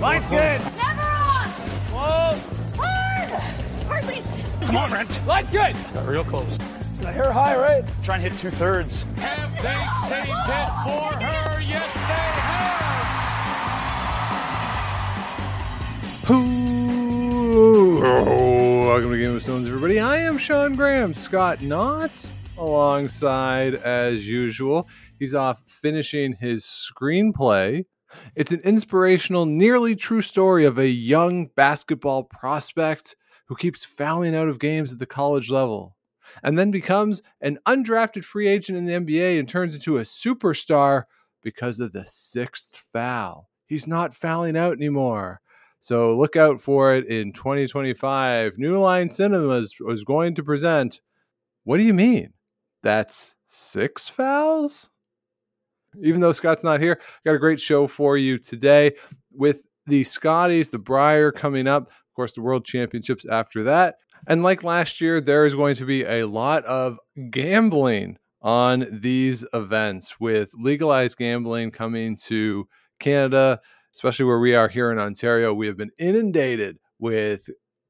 Line's good. Never on. Whoa. Hard. Hardly. Come on, Brent. Line's good. Got real close. The hair high, right? Try and hit two thirds. Have they saved it for her? Yes, they have. Who? Welcome to Game of Stones, everybody. I am Sean Graham. Scott Knott alongside as usual. He's off finishing his screenplay. It's an inspirational, nearly true story of a young basketball prospect who keeps fouling out of games at the college level and then becomes an undrafted free agent in the NBA and turns into a superstar because of the sixth foul. He's not fouling out anymore. So look out for it in 2025. New Line Cinemas was going to present. What do you mean? That's six fouls? Even though Scott's not here, got a great show for you today with the Scotties, the Brier coming up. Of course, the World Championships after that. And like last year, there is going to be a lot of gambling on these events with legalized gambling coming to Canada, especially where we are here in Ontario. We have been inundated with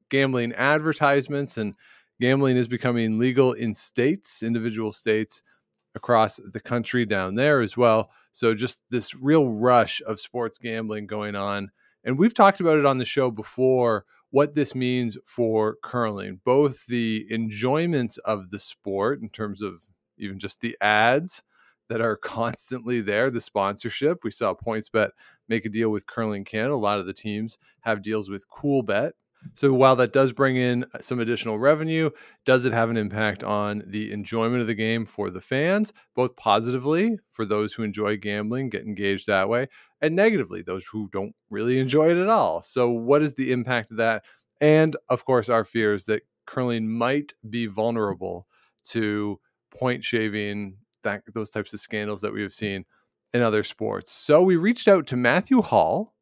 gambling advertisements, and gambling is becoming legal in states, individual states across the country down there as well. So, just this real rush of sports gambling going on. And we've talked about it on the show before what this means for curling, both the enjoyment of the sport in terms of even just the ads that are constantly there, the sponsorship. We saw PointsBet make a deal with Curling Canada. A lot of the teams have deals with Coolbet. So while that does bring in uh, some additional revenue, does it have an impact on the enjoyment of the game for the fans, both positively for those who enjoy gambling, get engaged that way, and negatively those who don't really enjoy it at all. So what is the impact of that? And of course, our fears that curling might be vulnerable to point shaving, that those types of scandals that we have seen in other sports. So we reached out to Matthew Hall,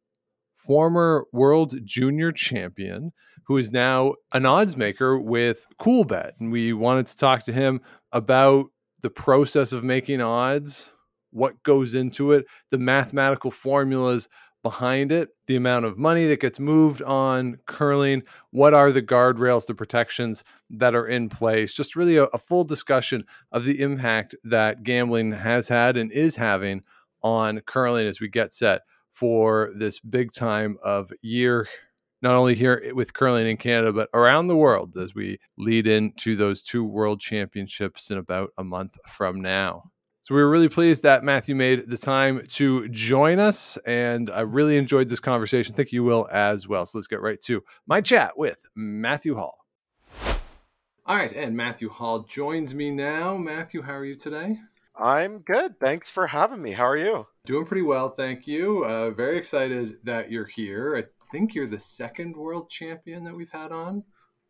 former world junior champion who is now an odds maker with Coolbet. And we wanted to talk to him about the process of making odds, what goes into it, the mathematical formulas behind it, the amount of money that gets moved on curling, what are the guardrails, the protections that are in place, just really a, a full discussion of the impact that gambling has had and is having on curling as we get set for this big time of year, not only here with curling in Canada, but around the world as we lead into those two world championships in about a month from now. So we were really pleased that Matthew made the time to join us, and I really enjoyed this conversation. I think you will as well. So let's get right to my chat with Matthew Hall. All right, and Matthew Hall joins me now. Matthew, how are you today? I'm good. Thanks for having me. How are you? Doing pretty well, thank you. Uh, very excited that you're here. I think you're the second world champion that we've had on.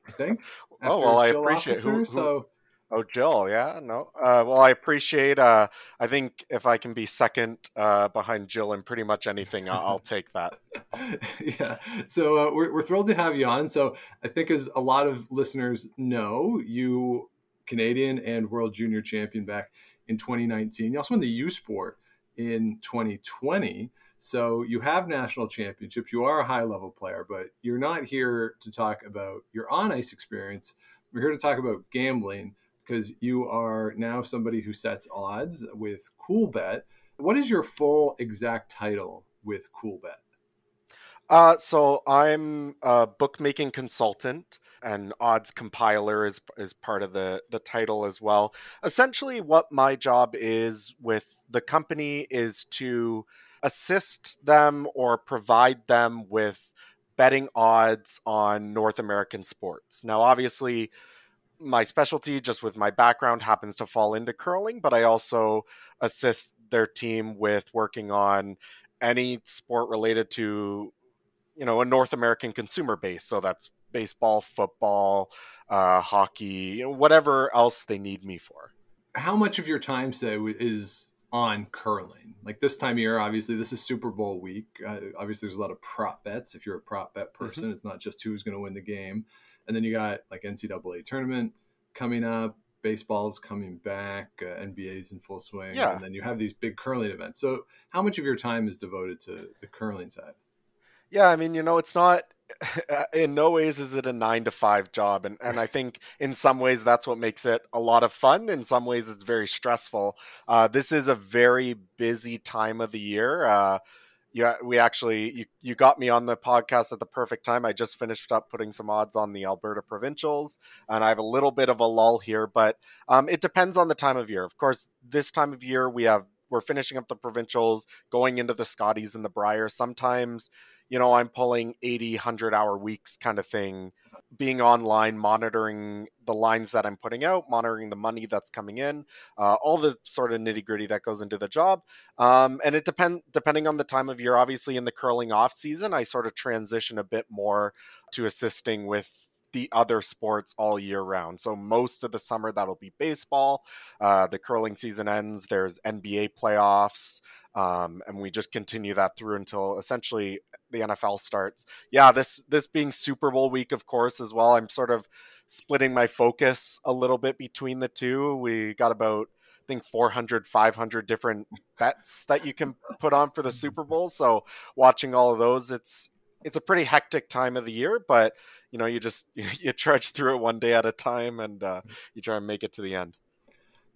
I think. oh well, I appreciate officer, who, who, So Oh, Jill, yeah, no. Uh, well, I appreciate. Uh, I think if I can be second uh, behind Jill in pretty much anything, I'll, I'll take that. yeah. So uh, we're we're thrilled to have you on. So I think, as a lot of listeners know, you Canadian and World Junior Champion back in 2019. You also won the U Sport in 2020. So you have national championships. You are a high level player, but you're not here to talk about your on ice experience. We're here to talk about gambling because you are now somebody who sets odds with Coolbet. What is your full exact title with Coolbet? Uh, so I'm a bookmaking consultant and odds compiler is is part of the the title as well. Essentially, what my job is with the company is to assist them or provide them with betting odds on North American sports. Now, obviously, my specialty, just with my background, happens to fall into curling, but I also assist their team with working on any sport related to, you know, a North American consumer base. So that's baseball, football, uh, hockey, you know, whatever else they need me for. How much of your time, say, is on curling? Like this time of year, obviously, this is Super Bowl week. Uh, obviously, there's a lot of prop bets. If you're a prop bet person, mm-hmm. it's not just who's going to win the game. And then you got like NCAA tournament coming up, baseball's coming back, uh, NBA's in full swing, yeah. and then you have these big curling events. So, how much of your time is devoted to the curling side? Yeah, I mean, you know, it's not in no ways is it a nine to five job and, and i think in some ways that's what makes it a lot of fun in some ways it's very stressful. Uh, this is a very busy time of the year uh, we actually you, you got me on the podcast at the perfect time i just finished up putting some odds on the alberta provincials and i have a little bit of a lull here but um, it depends on the time of year of course this time of year we have we're finishing up the provincials going into the scotties and the brier sometimes you know, I'm pulling 80, 100 hour weeks kind of thing, being online, monitoring the lines that I'm putting out, monitoring the money that's coming in, uh, all the sort of nitty gritty that goes into the job. Um, and it depend depending on the time of year. Obviously, in the curling off season, I sort of transition a bit more to assisting with the other sports all year round. So most of the summer that'll be baseball. Uh, the curling season ends. There's NBA playoffs. Um, and we just continue that through until essentially the NFL starts. Yeah, this this being Super Bowl week, of course, as well. I'm sort of splitting my focus a little bit between the two. We got about I think 400, 500 different bets that you can put on for the Super Bowl. So watching all of those, it's it's a pretty hectic time of the year, but you know you just you trudge through it one day at a time and uh, you try and make it to the end.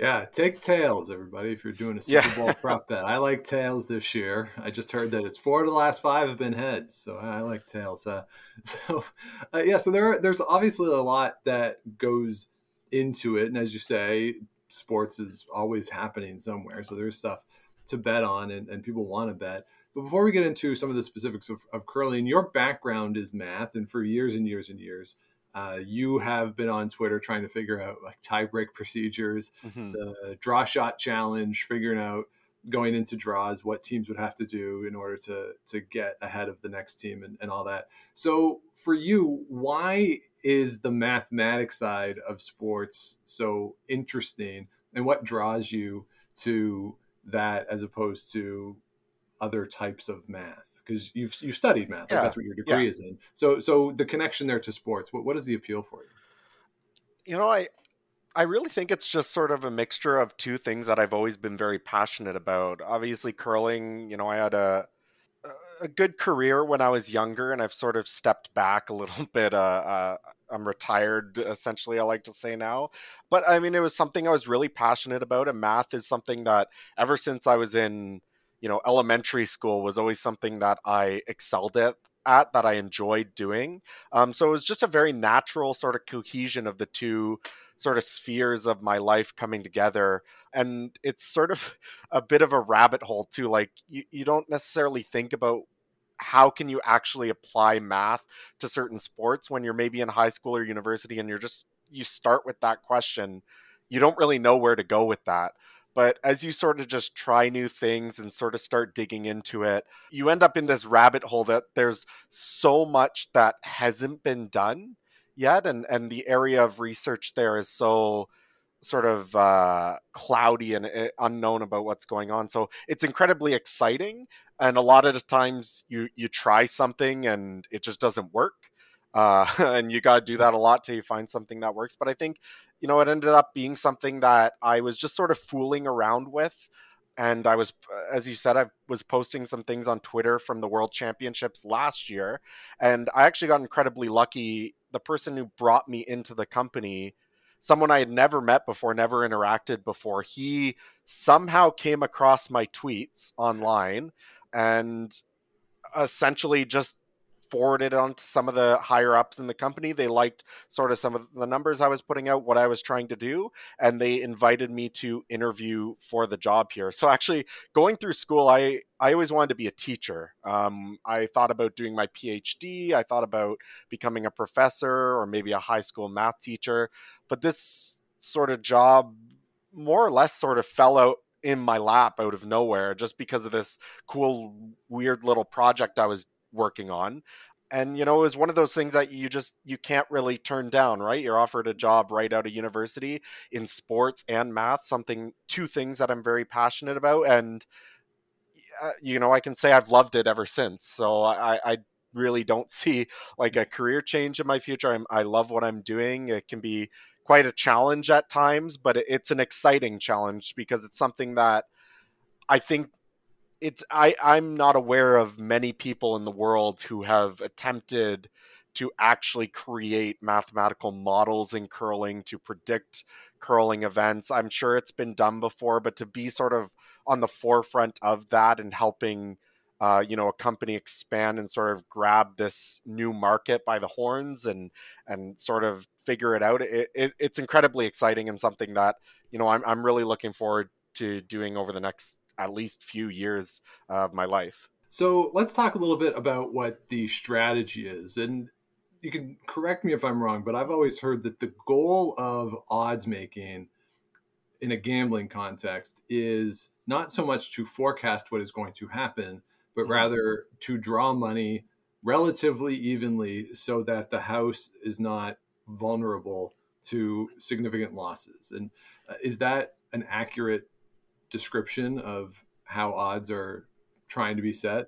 Yeah, take tails, everybody. If you're doing a Super yeah. Bowl prop bet, I like tails this year. I just heard that it's four of the last five have been heads, so I like tails. Uh, so, uh, yeah, so there are, there's obviously a lot that goes into it, and as you say, sports is always happening somewhere. So there's stuff to bet on, and, and people want to bet. But before we get into some of the specifics of, of curling, your background is math, and for years and years and years, uh, you have been on Twitter trying to figure out like tiebreak procedures, mm-hmm. the draw shot challenge, figuring out going into draws what teams would have to do in order to to get ahead of the next team and, and all that. So for you, why is the mathematics side of sports so interesting, and what draws you to that as opposed to other types of math? because you've you studied math. Yeah. Like that's what your degree yeah. is in. So so the connection there to sports. What what is the appeal for you? You know, I I really think it's just sort of a mixture of two things that I've always been very passionate about. Obviously, curling. You know, I had a a good career when I was younger, and I've sort of stepped back a little bit. Uh, uh, I'm retired, essentially. I like to say now, but I mean, it was something I was really passionate about, and math is something that ever since I was in you know, elementary school was always something that I excelled at at that I enjoyed doing. Um, so it was just a very natural sort of cohesion of the two sort of spheres of my life coming together. And it's sort of a bit of a rabbit hole too. Like you, you don't necessarily think about how can you actually apply math to certain sports when you're maybe in high school or university and you're just you start with that question. You don't really know where to go with that. But as you sort of just try new things and sort of start digging into it, you end up in this rabbit hole that there's so much that hasn't been done yet. And, and the area of research there is so sort of uh, cloudy and uh, unknown about what's going on. So it's incredibly exciting. And a lot of the times you, you try something and it just doesn't work. Uh, and you got to do that a lot till you find something that works. But I think you know, it ended up being something that I was just sort of fooling around with. And I was, as you said, I was posting some things on Twitter from the World Championships last year. And I actually got incredibly lucky. The person who brought me into the company, someone I had never met before, never interacted before, he somehow came across my tweets online and essentially just forwarded on to some of the higher ups in the company. They liked sort of some of the numbers I was putting out, what I was trying to do, and they invited me to interview for the job here. So actually, going through school, I I always wanted to be a teacher. Um, I thought about doing my PhD. I thought about becoming a professor or maybe a high school math teacher. But this sort of job more or less sort of fell out in my lap out of nowhere just because of this cool weird little project I was working on. And you know it was one of those things that you just you can't really turn down right? You're offered a job right out of university in sports and math something two things that i'm very passionate about and uh, you know i can say i've loved it ever since. So i i really don't see like a career change in my future. I'm, i love what i'm doing. It can be quite a challenge at times but it's an exciting challenge because it's something that i think it's I I'm not aware of many people in the world who have attempted to actually create mathematical models in curling to predict curling events. I'm sure it's been done before, but to be sort of on the forefront of that and helping uh, you know a company expand and sort of grab this new market by the horns and and sort of figure it out it, it, it's incredibly exciting and something that you know I'm, I'm really looking forward to doing over the next at least few years of my life so let's talk a little bit about what the strategy is and you can correct me if i'm wrong but i've always heard that the goal of odds making in a gambling context is not so much to forecast what is going to happen but mm-hmm. rather to draw money relatively evenly so that the house is not vulnerable to significant losses. And uh, is that an accurate description of how odds are trying to be set?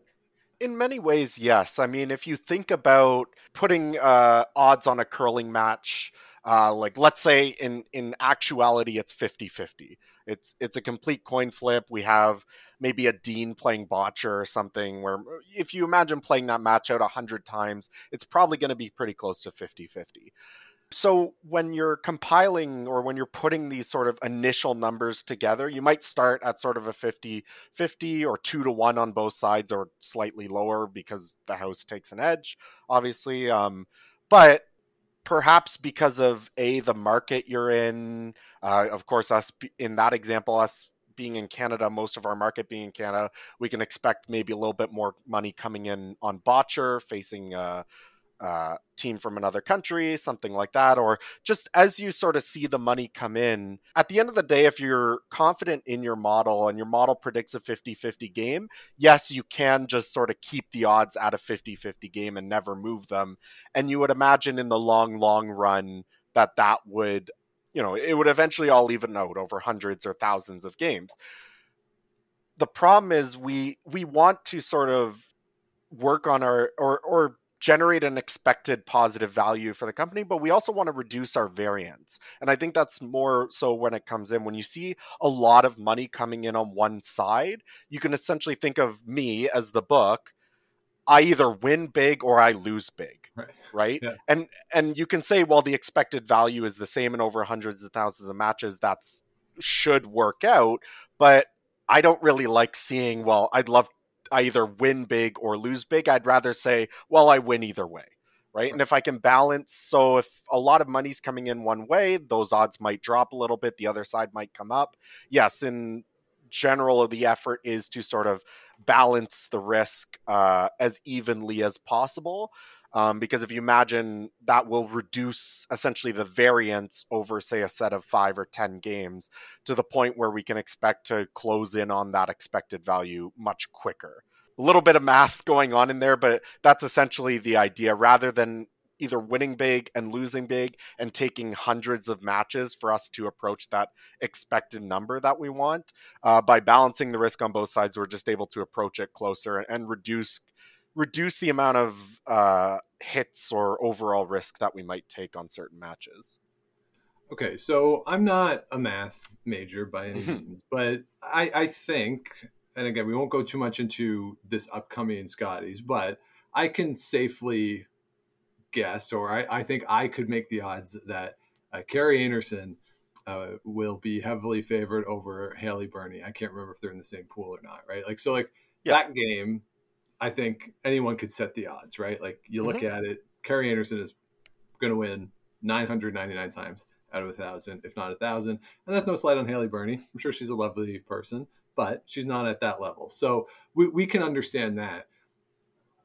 In many ways, yes. I mean, if you think about putting uh, odds on a curling match, uh, like let's say in in actuality it's 50-50 it's it's a complete coin flip we have maybe Edin playing Bottcher or something where if you imagine playing that match out 100 times it's probably going to be pretty close to 50-50 so when you're compiling or when you're putting these sort of initial numbers together you might start at sort of a 50 50 or 2 to 1 on both sides or slightly lower because the house takes an edge obviously um, but perhaps because of a the market you're in uh, of course us in that example us being in canada most of our market being in canada we can expect maybe a little bit more money coming in on Bottcher facing uh, uh, team from another country, something like that, or just as you sort of see the money come in. At the end of the day, if you're confident in your model and your model predicts a 50 50 game, yes, you can just sort of keep the odds at a 50 50 game and never move them. And you would imagine in the long, long run that that would, you know, it would eventually all even out over hundreds or thousands of games. The problem is we we want to sort of work on our or or generate an expected positive value for the company, but we also want to reduce our variance. And I think that's more so when it comes in. When you see a lot of money coming in on one side, you can essentially think of me as the book. I either win big or I lose big. Right. right? Yeah. And and you can say, well, the expected value is the same in over hundreds of thousands of matches. That's should work out. But I don't really like seeing, well, I'd love I either win big or lose big. I'd rather say, well, I win either way. Right? right. And if I can balance, so if a lot of money's coming in one way, those odds might drop a little bit, the other side might come up. Yes, in general, of the effort is to sort of balance the risk uh, as evenly as possible. Um, because if you imagine that will reduce essentially the variance over, say, a set of five or 10 games to the point where we can expect to close in on that expected value much quicker. A little bit of math going on in there, but that's essentially the idea rather than either winning big and losing big and taking hundreds of matches for us to approach that expected number that we want. Uh, by balancing the risk on both sides, we're just able to approach it closer and, reduce reduce the amount of uh, hits or overall risk that we might take on certain matches. Okay, so I'm not a math major by any mm-hmm. means, but I, I think, and again, we won't go too much into this upcoming Scotties, but I can safely guess, or I, I think I could make the odds that uh, Kerri Einarson uh, will be heavily favored over Hailey Birnie. I can't remember if they're in the same pool or not, right? Like, so like yeah. that game, I think anyone could set the odds, right? Like you look mm-hmm. at it, Kerri Einarson is going to win 999 times out of a thousand, if not a thousand. And that's no slight on Hailey Birnie. I'm sure she's a lovely person, but she's not at that level. So we, we can understand that.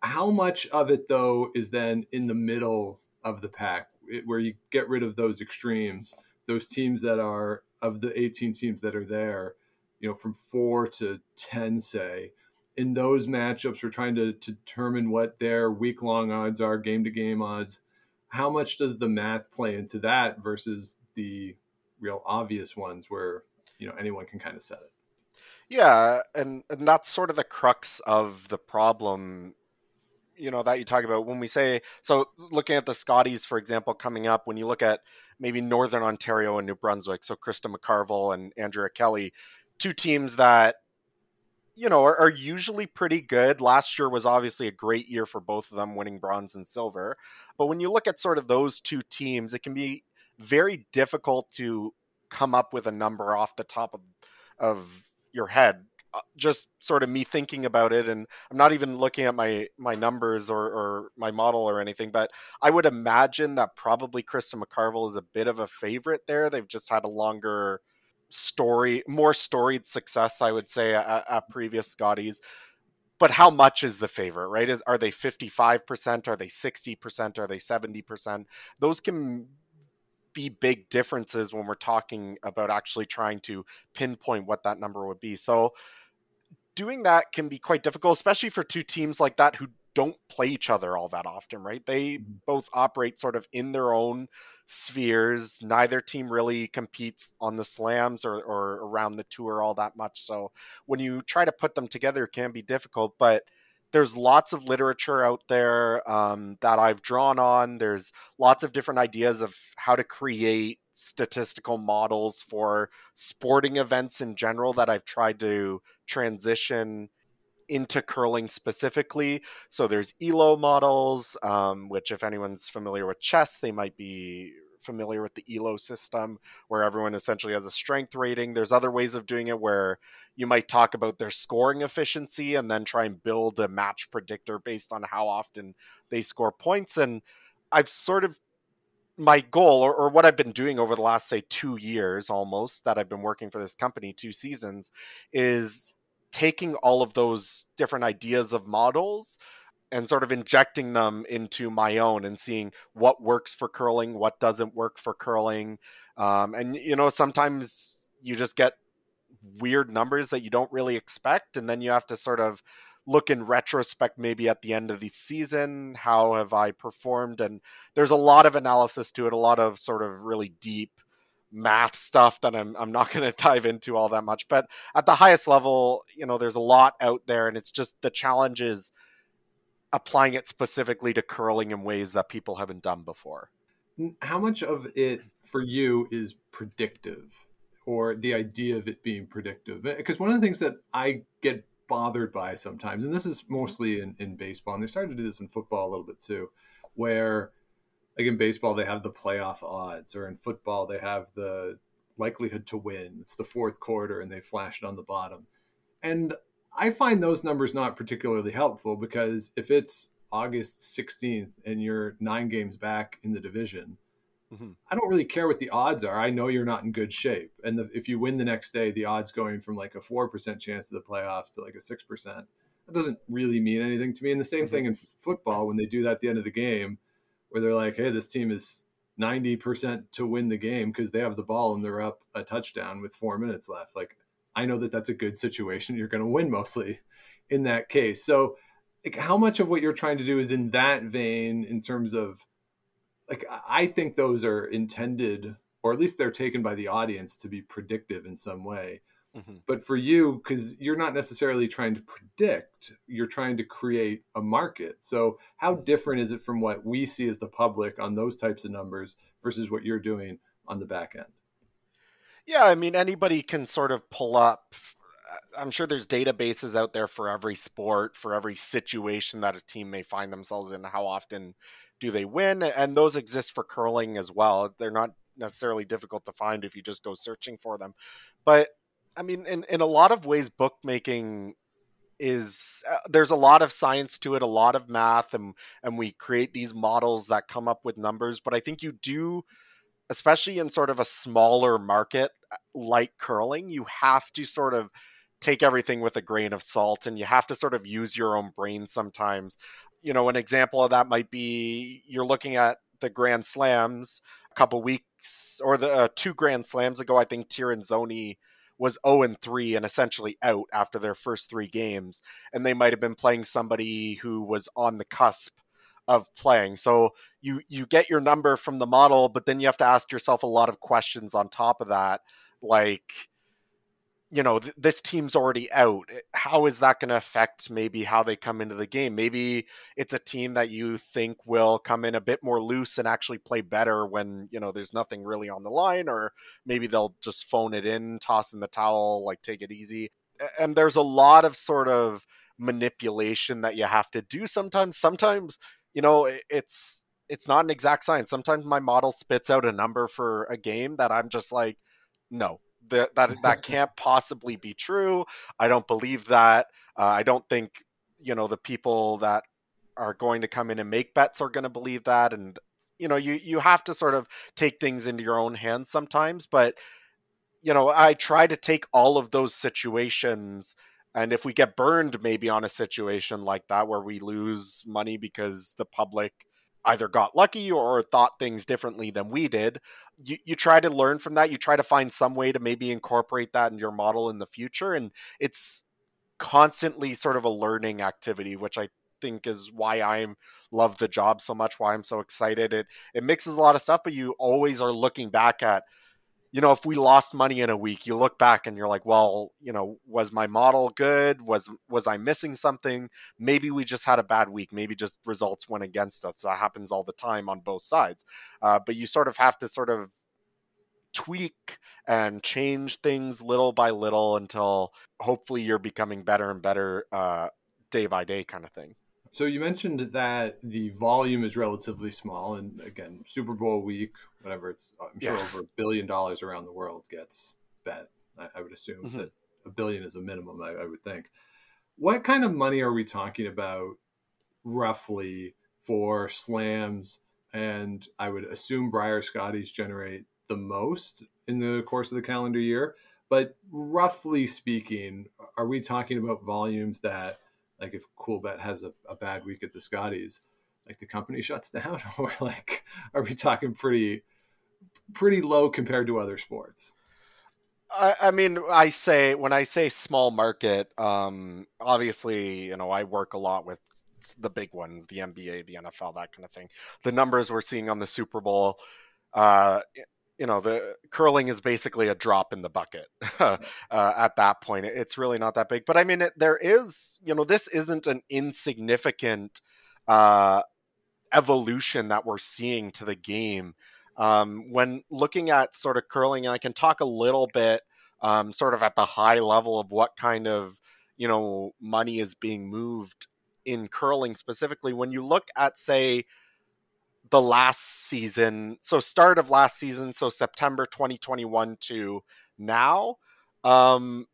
How much of it, though, is then in the middle of the pack where you get rid of those extremes, those teams that are of the 18 teams that are there, you know, from four to 10, say, in those matchups, we're trying to, to determine what their week long odds are, game to game odds. How much does the math play into that versus the real obvious ones where you know anyone can kind of set it? Yeah, and and that's sort of the crux of the problem you know that you talk about when we say so looking at the Scotties for example coming up when you look at maybe Northern Ontario and New Brunswick so Krista McCarville and Andrea Kelly two teams that you know, are, are, usually pretty good. Last year was obviously a great year for both of them, winning bronze and silver. But when you look at sort of those two teams, it can be very difficult to come up with a number off the top of, of your head. Uh, just sort of me thinking about it, and I'm not even looking at my my numbers or, or my model or anything, but I would imagine that probably Krista McCarville is a bit of a favorite there. They've just had a longer story, more storied success, I would say, at, at previous Scotties. But how much is the favorite, right? Is are they 55%? Are they 60%? Are they 70%? Those can be big differences when we're talking about actually trying to pinpoint what that number would be. So doing that can be quite difficult, especially for two teams like that who don't play each other all that often, right? They mm-hmm. both operate sort of in their own spheres. Neither team really competes on the slams or, or around the tour all that much. So when you try to put them together, it can be difficult. But there's lots of literature out there um, that I've drawn on. There's lots of different ideas of how to create statistical models for sporting events in general that I've tried to transition into curling specifically. So there's ELO models, um, which if anyone's familiar with chess, they might be familiar with the ELO system, where everyone essentially has a strength rating. There's other ways of doing it where you might talk about their scoring efficiency and then try and build a match predictor based on how often they score points. And I've sort of my goal or, or, what I've been doing over the last say two years almost that I've been working for this company, two seasons, is taking all of those different ideas of models and sort of injecting them into my own and seeing what works for curling, what doesn't work for curling. Um, and, you know, sometimes you just get weird numbers that you don't really expect. And then you have to sort of look in retrospect, maybe at the end of the season, how have I performed? And there's a lot of analysis to it, a lot of sort of really deep math stuff that I'm I'm not going to dive into all that much. But at the highest level, you know, there's a lot out there, and it's just the challenges. is applying it specifically to curling in ways that people haven't done before. How much of it for you is predictive, or the idea of it being predictive? Eh, because one of the things that I get bothered by sometimes, and this is mostly in, in baseball, and they started to do this in football a little bit too, where like in baseball they have the playoff odds or in football they have the likelihood to win it's the fourth quarter and they flash it on the bottom and i find those numbers not particularly helpful because if it's august 16th and you're nine games back in the division mm-hmm. i don't really care what the odds are i know you're not in good shape and the, if you win the next day the odds going from like a 4% chance of the playoffs to like a 6% that doesn't really mean anything to me and the same mm-hmm. thing in football when they do that at the end of the game where they're like, hey, this team is 90% to win the game because they have the ball and they're up a touchdown with four minutes left. Like, I know that that's a good situation. You're going to win mostly in that case. So, like, how much of what you're trying to do is in that vein in terms of, like, I think those are intended, or at least they're taken by the audience to be predictive in some way. Mm-hmm. But for you, because you're not necessarily trying to predict, you're trying to create a market. So, how mm-hmm. different is it from what we see as the public on those types of numbers versus what you're doing on the back end? Yeah, I mean, anybody can sort of pull up. Uh, I'm sure there's databases out there for every sport, for every situation that a team may find themselves in. How often do they win? And those exist for curling as well. They're not necessarily difficult to find if you just go searching for them. But I mean, in, in a lot of ways, bookmaking is uh, there's a lot of science to it, a lot of math, and and we create these models that come up with numbers. But I think you do, especially in sort of a smaller market uh, like curling, you have to sort of take everything with a grain of salt, and you have to sort of use your own brain sometimes. You know, an example of that might be you're looking at the Grand Slams a couple weeks or the uh, two Grand Slams ago. I think Tirinzoni was 0 and 3 and essentially out after their first three games. And they might have been playing somebody who was on the cusp of playing. So you you get your number from the model, but then you have to ask yourself a lot of questions on top of that, like you know, th- this team's already out. How is that going to affect maybe how they come into the game? Maybe it's a team that you think will come in a bit more loose and actually play better when, you know, there's nothing really on the line, or maybe they'll just phone it in, toss in the towel, like take it easy. and there's a lot of sort of manipulation that you have to do sometimes sometimes you know it's it's not an exact science. Sometimes my model spits out a number for a game that i'm just like no that that, that can't possibly be true. I don't believe that. Uh, i don't think you know the people that are going to come in and make bets are going to believe that. And you know you you have to sort of take things into your own hands sometimes but you know i try to take all of those situations and if we get burned maybe on a situation like that where we lose money because the public either got lucky or thought things differently than we did you, you try to learn from that you try to find some way to maybe incorporate that in your model in the future and it's constantly sort of a learning activity which i think is why I love the job so much, why I'm so excited. It it mixes a lot of stuff, but you always are looking back at, you know, if we lost money in a week, you look back and you're like, well, you know, was my model good? Was was I missing something? Maybe we just had a bad week. Maybe just results went against us. That happens all the time on both sides. Uh, but you sort of have to sort of tweak and change things little by little until hopefully you're becoming better and better uh, day by day kind of thing. So you mentioned that the volume is relatively small, and again, Super Bowl week, whatever it's, I'm sure Yeah. over a billion dollars around the world gets bet. I, I would assume Mhm. that a billion is a minimum. I, I would think. What kind of money are we talking about, roughly, for slams? And I would assume Brier Scotties generate the most in the course of the calendar year. But roughly speaking, are we talking about volumes that like if Coolbet has a, a bad week at the Scotties, like the company shuts down, or like are we talking pretty pretty low compared to other sports? I, I mean, I say when I say small market, um, obviously, you know, I work a lot with the big ones, the NBA, the NFL, that kind of thing. The numbers we're seeing on the Super Bowl, uh, you know, the curling is basically a drop in the bucket uh, at that point. It's really not that big, but I mean, it, there is, you know, this isn't an insignificant uh, evolution that we're seeing to the game um, when looking at sort of curling, and I can talk a little bit um, sort of at the high level of what kind of you know money is being moved in curling specifically. When you look at say the last season, so start of last season, so September 2021 to now, um,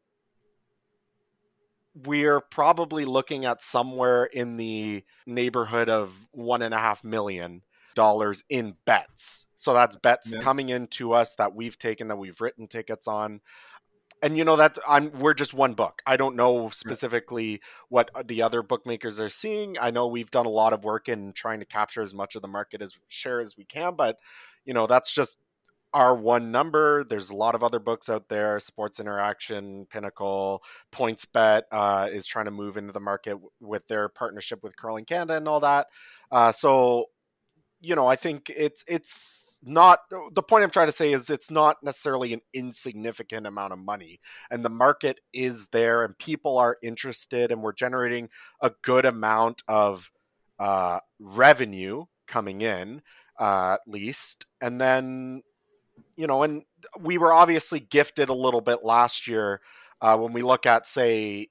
we're probably looking at somewhere in the neighborhood of one and a half million dollars in bets. So that's bets Yeah. coming into us that we've taken that we've written tickets on. And you know that I'm we're just one book. I don't know specifically what the other bookmakers are seeing. I know we've done a lot of work in trying to capture as much of the market as share as we can, but you know that's just our one number. There's a lot of other books out there. Sports Interaction, Pinnacle, PointsBet uh, is trying to move into the market w- with their partnership with Curling Canada and all that. Uh, so, you know, I think it's it's not the point I'm trying to say is it's not necessarily an insignificant amount of money, and the market is there, and people are interested, and we're generating a good amount of uh, revenue coming in, uh, at least, and then you know, and we were obviously gifted a little bit last year uh, when we look at, say,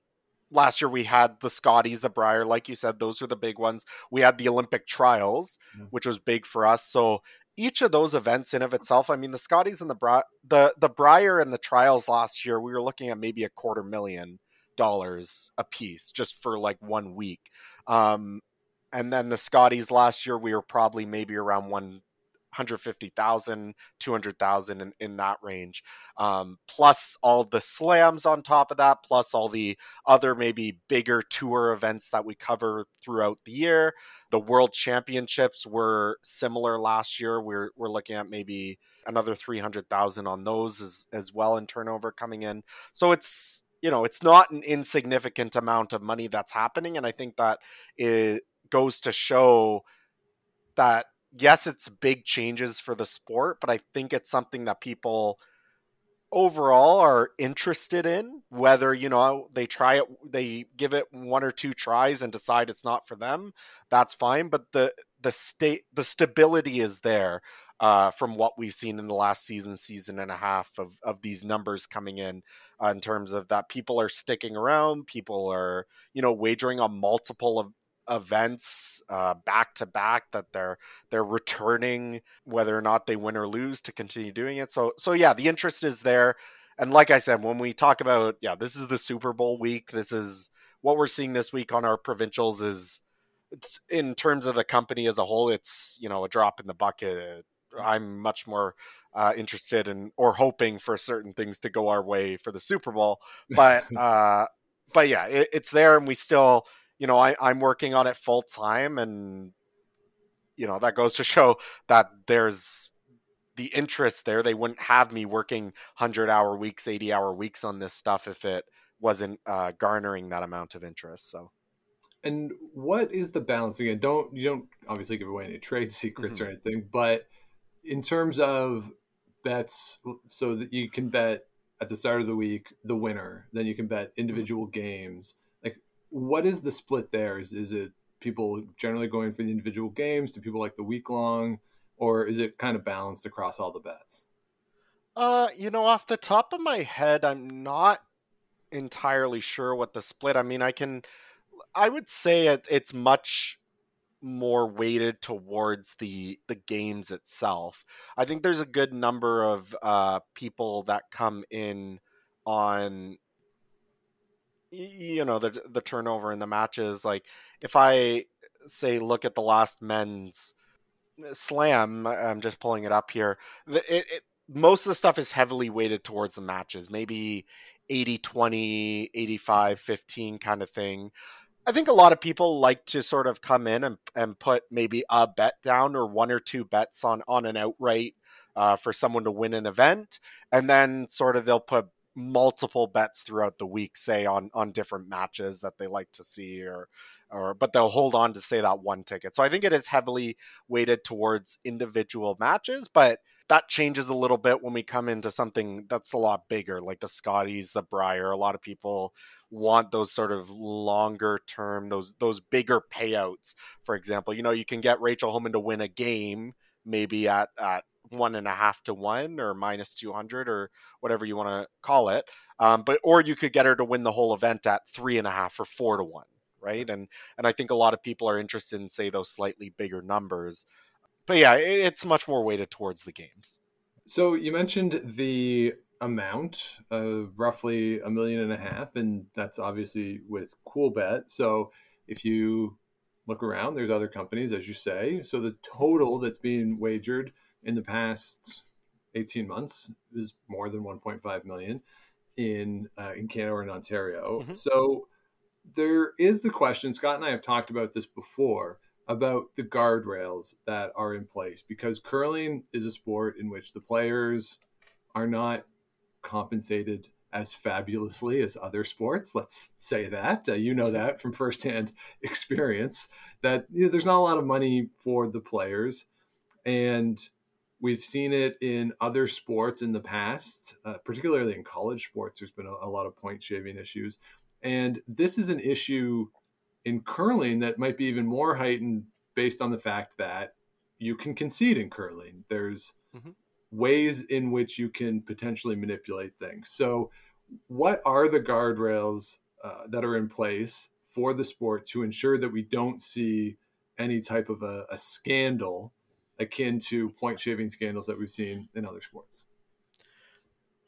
last year we had the Scotties, the Brier, like you said, those were the big ones. We had the Olympic trials, Mm. which was big for us. So each of those events in of itself, I mean, the Scotties and the Bri- the the Brier and the trials last year, we were looking at maybe a quarter million dollars a piece just for like one week. Um, and then the Scotties last year, we were probably maybe around one 150,000, 200,000 in, in that range. Um, plus all the slams on top of that, plus all the other maybe bigger tour events that we cover throughout the year. The world championships were similar last year. We're, we're looking at maybe another 300,000 on those as, as well in turnover coming in. So it's, you know, it's not an insignificant amount of money that's happening. And I think that it goes to show that yes, it's big changes for the sport, but I think it's something that people overall are interested in. Whether, you know, they try it, they give it one or two tries and decide it's not for them, that's fine. But the the state the stability is there. uh, from what we've seen in the last season, season and a half of of these numbers coming in, uh, in terms of that people are sticking around, people are you know wagering on multiple of events uh, back to back that they're they're returning whether or not they win or lose to continue doing it. So so yeah the interest is there. And like i said when we talk about yeah this is the super bowl week this is what we're seeing this week on our provincials is in terms of the company as a whole it's you know a drop in the bucket. I'm much more uh, interested in or hoping for certain things to go our way for the super bowl but uh but yeah it, it's there and we still you know, I, I'm working on it full time, and you know that goes to show that there's the interest there. They wouldn't have me working hundred hour weeks, eighty hour weeks on this stuff if it wasn't uh, garnering that amount of interest. So. And what is the balance again? Don't you don't obviously give away any trade secrets mm-hmm. or anything, but in terms of bets, so that you can bet at the start of the week the winner, then you can bet mm-hmm. individual mm-hmm. games what is the split there? Is is it people generally going for the individual games? Do people like the week long, or is it kind of balanced across all the bets? Uh, you know, off the top of my head, I'm not entirely sure what the split. I mean, I can, I would say it, it's much more weighted towards the the games itself. I think there's a good number of uh, people that come in on you know the the turnover in the matches. Like if I say look at the last men's uh, slam, I'm just pulling it up here. It, it, most of the stuff is heavily weighted towards the matches, maybe 80 20, 85 15 kind of thing. I think a lot of people like to sort of come in and, and put maybe a bet down or one or two bets on on an outright uh, for someone to win an event, and then sort of they'll put multiple bets throughout the week say on on different matches that they like to see or or but they'll hold on to say that one ticket. So i think it is heavily weighted towards individual matches but that changes a little bit when we come into something that's a lot bigger like the scotties the brier a lot of people want those sort of longer term those those bigger payouts. For example you know you can get rachel Homan to win a game maybe at at one and a half to one or minus 200 or whatever you want to call it. Um, but, or you could get her to win the whole event at three and a half or four to one. Right. And, and I think a lot of people are interested in say those slightly bigger numbers, but yeah, it, it's much more weighted towards the games. So you mentioned the amount of roughly a million and a half, and that's obviously with Coolbet. So if you look around, there's other companies, as you say. So the total that's being wagered in the past 18 months is more than 1.5 million in uh, in Canada or in Ontario. Mm-hmm. So there is the question. Scott and I have talked about this before about the guardrails that are in place because curling is a sport in which the players are not compensated as fabulously as other sports. Let's say that uh, you know that from firsthand experience that you know, there's not a lot of money for the players, and We've seen it in other sports in the past, uh, particularly in college sports. There's been a, a lot of point shaving issues. And this is an issue in curling that might be even more heightened based on the fact that you can concede in curling. There's mm-hmm. ways in which you can potentially manipulate things. So, what are the guardrails uh, that are in place for the sport to ensure that we don't see any type of a, a scandal akin to point shaving scandals that we've seen in other sports?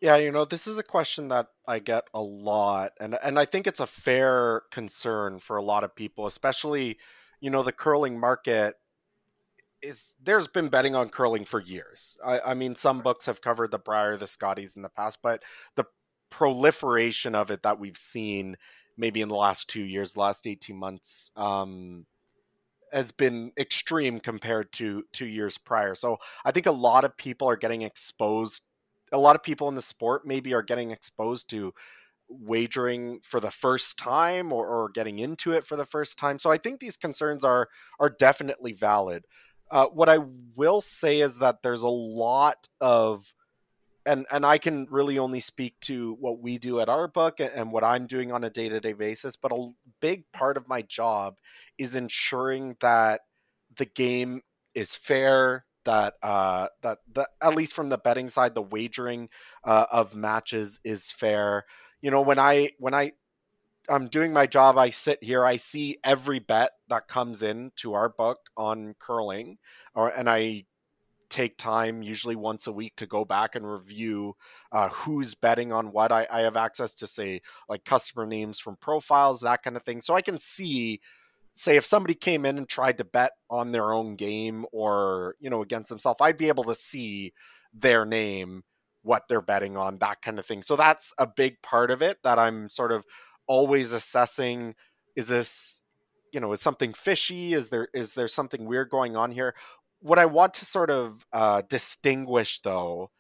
Yeah, you know, this is a question that I get a lot and and I think it's a fair concern for a lot of people, especially, you know, the curling market is there's been betting on curling for years. I, I mean, some books have covered the Brier, the Scotties in the past, but the proliferation of it that we've seen maybe in the last two years, last 18 months, um, has been extreme compared to two years prior. So I think a lot of people are getting exposed. A lot of people in the sport maybe are getting exposed to wagering for the first time or, or getting into it for the first time. So I think these concerns are are definitely valid. Uh, what I will say is that there's a lot of and and I can really only speak to what we do at our book and, and what I'm doing on a day-to-day basis, but a big part of my job is ensuring that the game is fair, that uh, that the at least from the betting side, the wagering uh, of matches is fair. You know, when I when I I'm doing my job, I sit here, I see every bet that comes in to our book on curling, or and I take time, usually once a week, to go back and review uh, who's betting on what. I, I have access to say like customer names from profiles, that kind of thing, so I can see say if somebody came in and tried to bet on their own game or you know against themselves i'd be able to see their name what they're betting on that kind of thing. So that's a big part of it that i'm sort of always assessing is this you know is something fishy? Is there is there something weird going on here what i want to sort of uh, distinguish though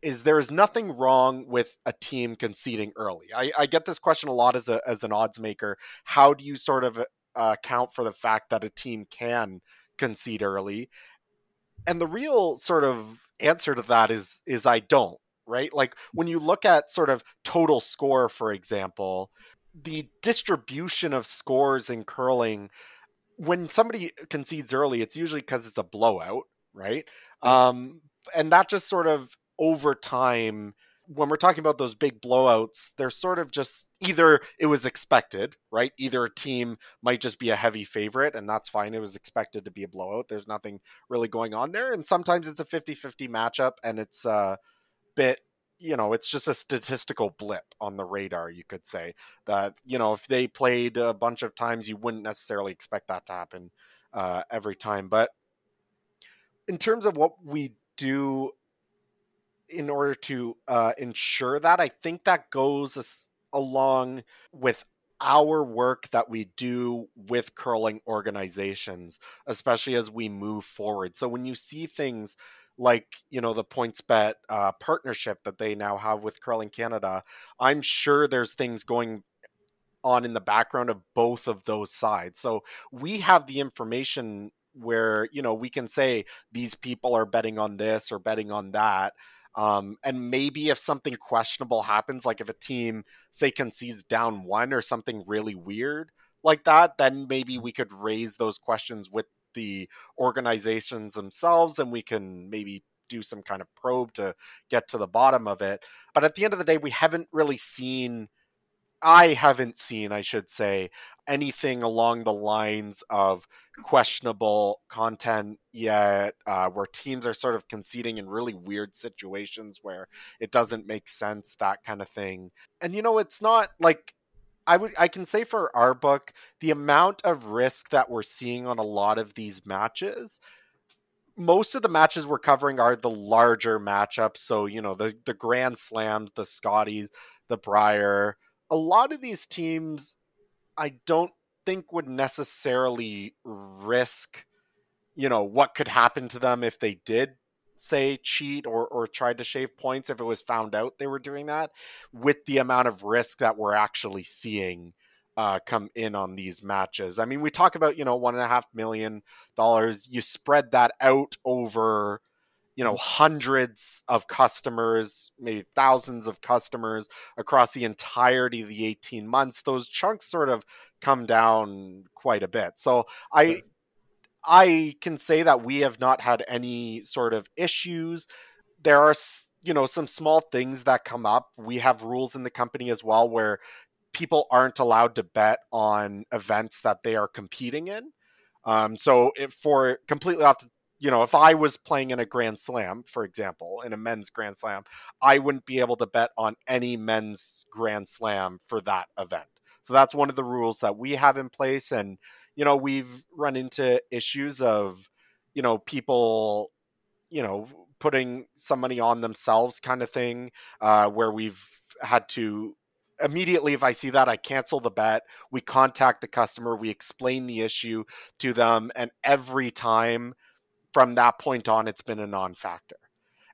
is there is nothing wrong with a team conceding early. I, I, get this question a lot as a as an odds maker. How do you sort of uh, account for the fact that a team can concede early. And the real sort of answer to that is is I don't, right? Like when you look at sort of total score for example, the distribution of scores in curling when somebody concedes early, it's usually because it's a blowout, right? Um, and that just sort of over time when we're talking about those big blowouts, they're sort of just either it was expected, right? Either a team might just be a heavy favorite, and that's fine. It was expected to be a blowout. There's nothing really going on there. And sometimes it's a 50 50 matchup, and it's a bit, you know, it's just a statistical blip on the radar, you could say. That, you know, if they played a bunch of times, you wouldn't necessarily expect that to happen uh, every time. But in terms of what we do in order to uh, ensure that. I think that goes along with our work that we do with curling organizations, especially as we move forward. So when you see things like you know the PointsBet uh, partnership that they now have with Curling Canada, I'm sure there's things going on in the background of both of those sides. So we have the information where you know we can say these people are betting on this or betting on that um, and maybe if something questionable happens, like if a team, say, concedes down one or something really weird like that, then maybe we could raise those questions with the organizations themselves and we can maybe do some kind of probe to get to the bottom of it. But at the end of the day, we haven't really seen I haven't seen, I should say, anything along the lines of questionable content yet, uh, where teams are sort of conceding in really weird situations where it doesn't make sense, that kind of thing. And you know, it's not like I would I can say for our book, the amount of risk that we're seeing on a lot of these matches most of the matches we're covering are the larger matchups. So, you know, the the Grand Slams, the Scotties, the Brier, a lot of these teams I don't think would necessarily risk, you know, what could happen to them if they did say cheat or or tried to shave points if it was found out they were doing that with the amount of risk that we're actually seeing uh, come in on these matches. I mean, we talk about you know one and a half million dollars. You spread that out over you know hundreds of customers maybe thousands of customers across the entirety of the 18 months those chunks sort of come down quite a bit so i i can say that we have not had any sort of issues there are you know some small things that come up we have rules in the company as well where people aren't allowed to bet on events that they are competing in um, so for completely off the you know, if I was playing in a Grand Slam, for example, in a men's Grand Slam, I wouldn't be able to bet on any men's Grand Slam for that event. So that's one of the rules that we have in place. And, you know, we've run into issues of, you know, people, you know, putting some money on themselves kind of thing, uh, where we've had to immediately if i see that i cancel the bet we contact the customer we explain the issue to them and every time from that point on, it's been a non-factor.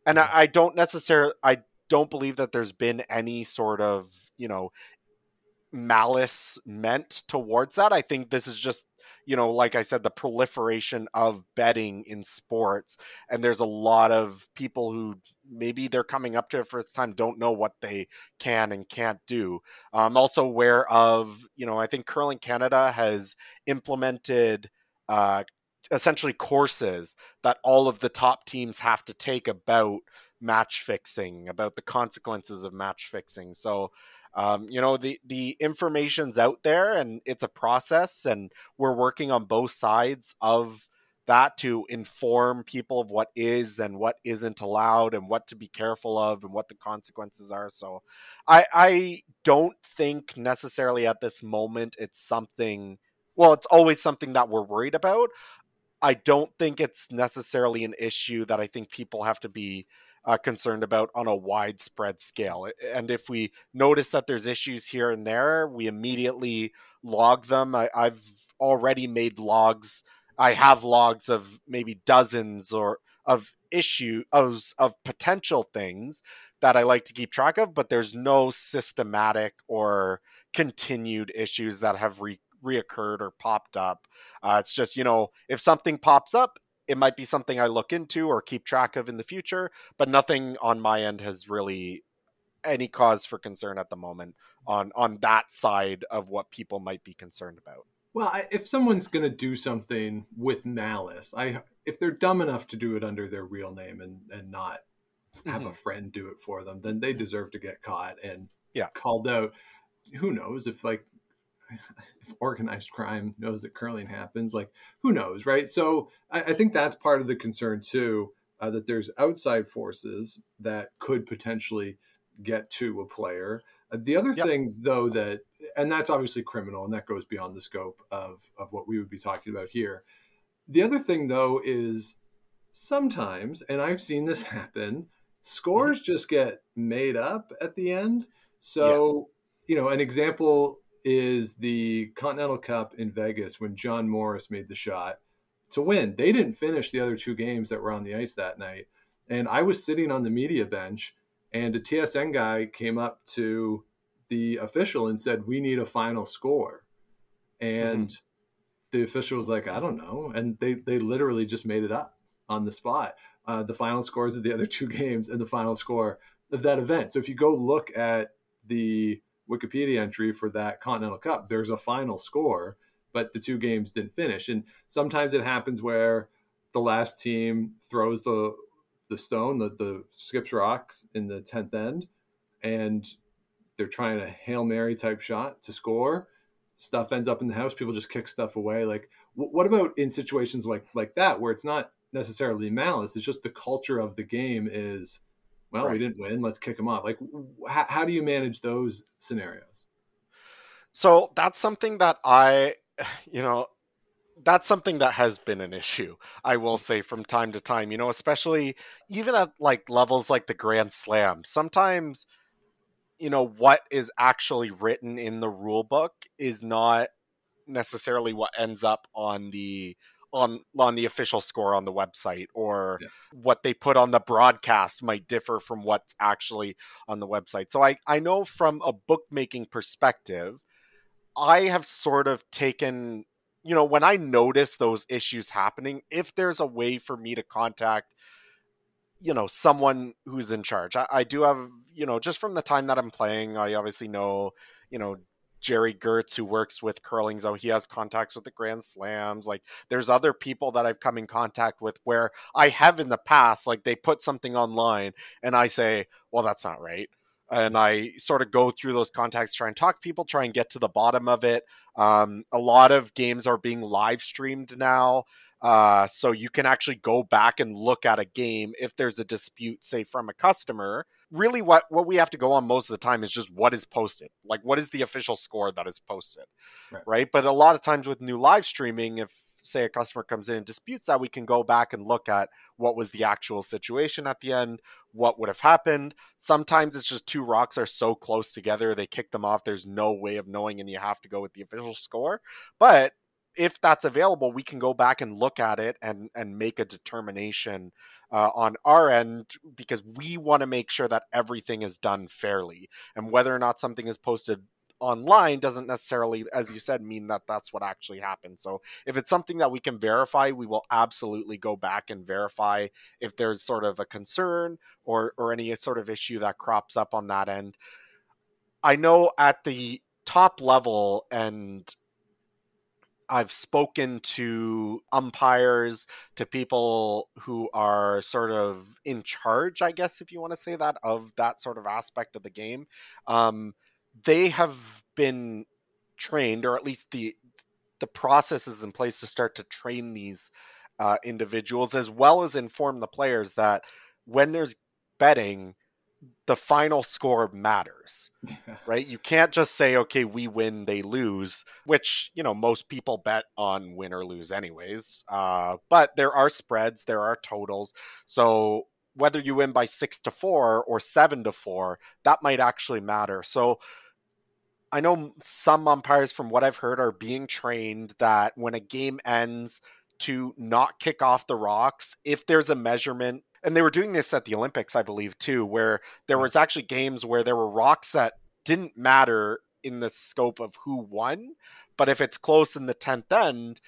And I, I don't necessarily, I don't believe that there's been any sort of, you know, malice meant towards that. I think this is just, you know, like I said, the proliferation of betting in sports. And there's a lot of people who maybe they're coming up to it for its time, don't know what they can and can't do. I'm also aware of, you know, I think Curling Canada has implemented uh, essentially courses that all of the top teams have to take about match fixing, about the consequences of match fixing. So, um, you know, the the information's out there, and it's a process, and we're working on both sides of that to inform people of what is and what isn't allowed and what to be careful of and what the consequences are. So i i don't think necessarily at this moment it's something well it's always something that we're worried about. I don't think it's necessarily an issue that i think people have to be uh, concerned about on a widespread scale and if we notice that there's issues here and there we immediately log them I, i've already made logs I have logs of maybe dozens or of issue of, of potential things that I like to keep track of, but there's no systematic or continued issues that have re- reoccurred or popped up. Uh, it's just, you know, if something pops up, it might be something I look into or keep track of in the future, but nothing on my end has really any cause for concern at the moment on on that side of what people might be concerned about. Well, I, if someone's going to do something with malice, I if they're dumb enough to do it under their real name and and not have mm-hmm. a friend do it for them, then they deserve to get caught and yeah. called out. Who knows if like if organized crime knows that curling happens, like who knows, right? So I, I think that's part of the concern too. Uh, that there's outside forces that could potentially get to a player. Uh, the other yep. thing, though, that and that's obviously criminal, and that goes beyond the scope of of what we would be talking about here. The other thing, though, is sometimes, and I've seen this happen, scores mm-hmm. just get made up at the end. So, yeah. you know, an example is the Continental Cup in Vegas when John Morris made the shot to win. They didn't finish the other two games that were on the ice that night. And I was sitting on the media bench, and a TSN guy came up to the official and said, "We need a final score," and mm-hmm. the official was like, "I don't know," and they they literally just made it up on the spot. Uh, the final scores of the other two games and the final score of that event. So if you go look at the Wikipedia entry for that Continental Cup, there's a final score, but the two games didn't finish. And sometimes it happens where the last team throws the the stone, the, the skips rocks in the tenth end, and they're trying a hail mary type shot to score. Stuff ends up in the house. People just kick stuff away. Like w- what about in situations like like that where it's not necessarily malice? It's just the culture of the game is well right. we didn't win. Let's kick them off. Like how, how do you manage those scenarios? So that's something that i you know that's something that has been an issue i will say from time to time you know especially even at like levels like the grand slam. Sometimes you know what is actually written in the rule book is not necessarily what ends up on the on on the official score on the website or yeah. what they put on the broadcast might differ from what's actually on the website. So I I know from a bookmaking perspective I have sort of taken you know when I notice those issues happening if there's a way for me to contact you know someone who's in charge. I, I, do have you know just from the time that I'm playing, I obviously know you know Gerry Geurts who works with Curling Zone. He has contacts with the Grand Slams. Like there's other people that I've come in contact with where I have in the past. Like they put something online and I say, well, that's not right. And I sort of go through those contacts, try and talk people, try and get to the bottom of it. Um, a lot of games are being live streamed now. Uh, so you can actually go back and look at a game if there's a dispute, say from a customer. Really, what what we have to go on most of the time is just what is posted, like what is the official score that is posted, right? right? But a lot of times with new live streaming, if say a customer comes in and disputes that, we can go back and look at what was the actual situation at the end, what would have happened. Sometimes it's just two rocks are so close together, they kick them off. There's no way of knowing, and you have to go with the official score. But if that's available, we can go back and look at it and and make a determination uh, on our end because we want to make sure that everything is done fairly. And whether or not something is posted online doesn't necessarily, as you said, mean that that's what actually happened. So if it's something that we can verify, we will absolutely go back and verify if there's sort of a concern or or any sort of issue that crops up on that end. I know at the top level and I've spoken to umpires, to people who are sort of in charge, I guess, if you want to say that, of that sort of aspect of the game. Um, they have been trained, or at least the the process is in place to start to train these uh, individuals, as well as inform the players that when there's betting, the final score matters, right? You can't just say, okay, we win, they lose, which, you know, most people bet on win or lose anyways. Uh, but there are spreads, there are totals. So whether you win by six to four or seven to four, that might actually matter. So I know some umpires, from what I've heard, are being trained that when a game ends, to not kick off the rocks if there's a measurement and they were doing this at the Olympics, I believe, too, where there was actually games where there were rocks that didn't matter in the scope of who won, but if it's close in the tenth end,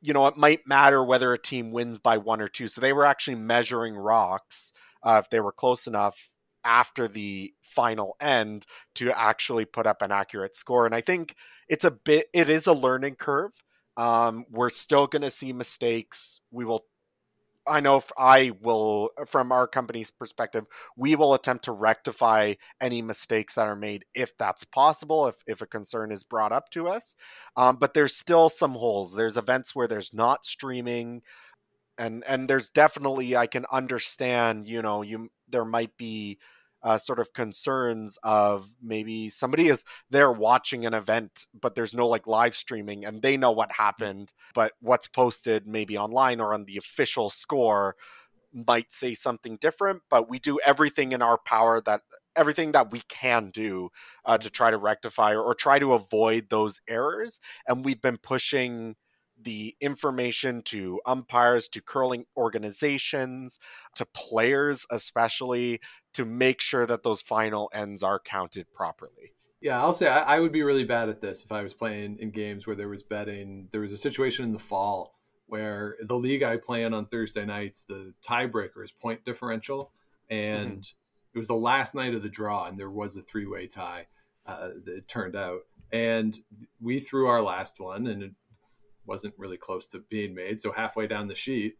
you know, it might matter whether a team wins by one or two. So they were actually measuring rocks uh, if they were close enough after the final end to actually put up an accurate score. And I think it's a bit, it is a learning curve. Um, we're still going to see mistakes. We will I know I will, from our company's perspective, we will attempt to rectify any mistakes that are made if that's possible, if, if a concern is brought up to us. Um, but there's still some holes. There's events where there's not streaming, and and there's definitely I can understand. You know, you there might be uh, sort of concerns of maybe somebody is there watching an event, but there's no like live streaming and they know what mm. happened, but what's posted maybe online or on the official score might say something different. But we do everything in our power that everything that we can do uh, to try to rectify or, or try to avoid those errors. And we've been pushing the information to umpires, to curling organizations, to players, especially to make sure that those final ends are counted properly. Yeah, I'll say I, I, would be really bad at this if I was playing in games where there was betting. There was a situation in the fall where the league I play in on Thursday nights, the tiebreaker is point differential, and mm-hmm. it was the last night of the draw, and there was a three way tie. Uh, it turned out, and we threw our last one, and it wasn't really close to being made. So halfway down the sheet,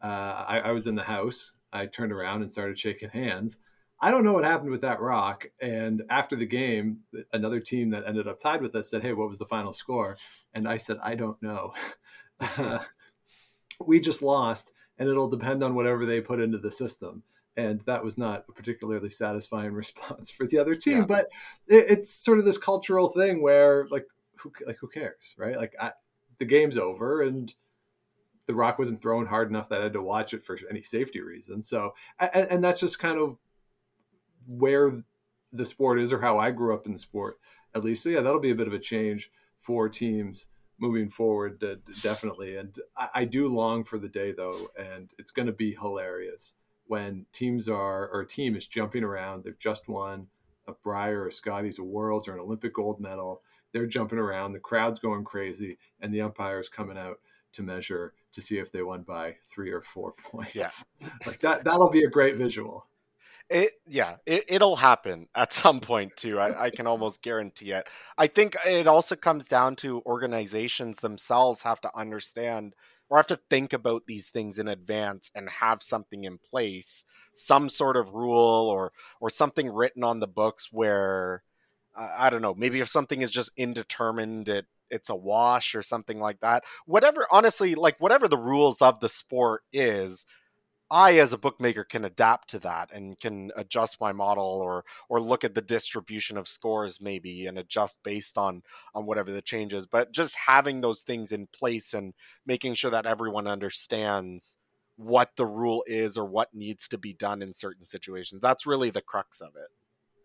uh, I, I was in the house. I turned around and started shaking hands I don't know what happened with that rock. And after the game, another team that ended up tied with us said, Hey, what was the final score? And I said, I don't know. we just lost, and it'll depend on whatever they put into the system. And that was not a particularly satisfying response for the other team. Yeah. But it, it's sort of this cultural thing where, like, who, like, who cares, right? Like, I, the game's over, and the rock wasn't thrown hard enough that I had to watch it for any safety reason. So, and, and that's just kind of where the sport is or how I grew up in the sport, at least. So yeah, that'll be a bit of a change for teams moving forward, uh, definitely. And I, I, do long for the day though, and it's going to be hilarious when teams are or a team is jumping around. They've just won a Brier, a Scotties, a Worlds, or an Olympic gold medal. They're jumping around. The crowd's going crazy, and the umpires coming out to measure to see if they won by three or four points. Yeah. like that. That'll be a great visual. It yeah, it, will happen at some point too. I, I can almost guarantee it. I think it also comes down to organizations themselves have to understand or have to think about these things in advance and have something in place, some sort of rule or or something written on the books where uh, I don't know, maybe if something is just indeterminate, it it's a wash or something like that. Whatever, honestly, like whatever the rules of the sport is, I as a bookmaker can adapt to that and can adjust my model or or look at the distribution of scores maybe and adjust based on on whatever the changes but just having those things in place and making sure that everyone understands what the rule is or what needs to be done in certain situations that's really the crux of it.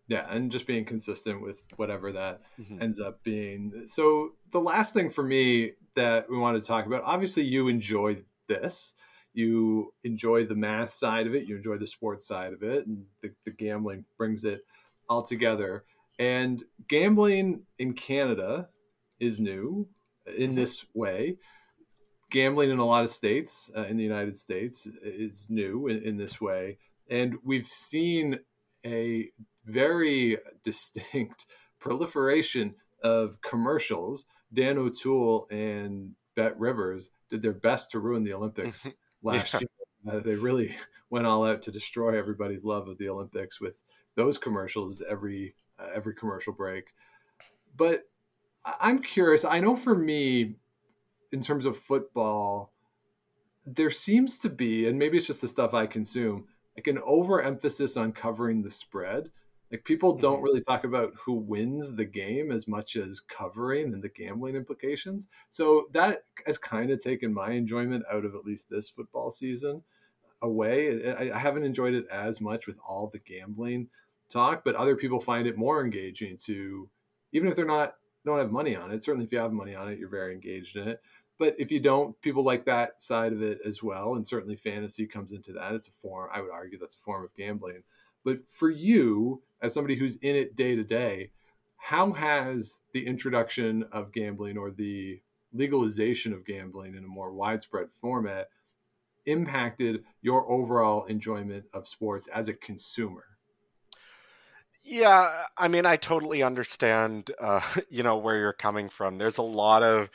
Yeah and just being consistent with whatever that mm-hmm. ends up being. So the last thing for me that we want to talk about obviously you enjoy this you enjoy the math side of it, you enjoy the sports side of it, and the, the gambling brings it all together. And gambling in Canada is new in mm-hmm. this way. Gambling in a lot of states uh, in the United States is new in, in this way. And we've seen a very distinct proliferation of commercials Dan O'Toole and Bet Rivers did their best to ruin the Olympics last Yeah. year. Uh, they really went all out to destroy everybody's love of the Olympics with those commercials every uh, every commercial break. But I'm curious. I know for me, in terms of football, there seems to be, and maybe it's just the stuff I consume, like an overemphasis on covering the spread. Like people don't Mhm. really talk about who wins the game as much as covering and the gambling implications. So that has kind of taken my enjoyment out of at least this football season away. I, I haven't enjoyed it as much with all the gambling talk, but other people find it more engaging to, even if they're not don't have money on it. Certainly, if you have money on it, you're very engaged in it. But if you don't, people like that side of it as well, and certainly fantasy comes into that. It's a form. I would argue that's a form of gambling. But for you, as somebody who's in it day to day, how has the introduction of gambling or the legalization of gambling in a more widespread format impacted your overall enjoyment of sports as a consumer? Yeah, I mean, I totally understand, uh, you know, where you're coming from. There's a lot of,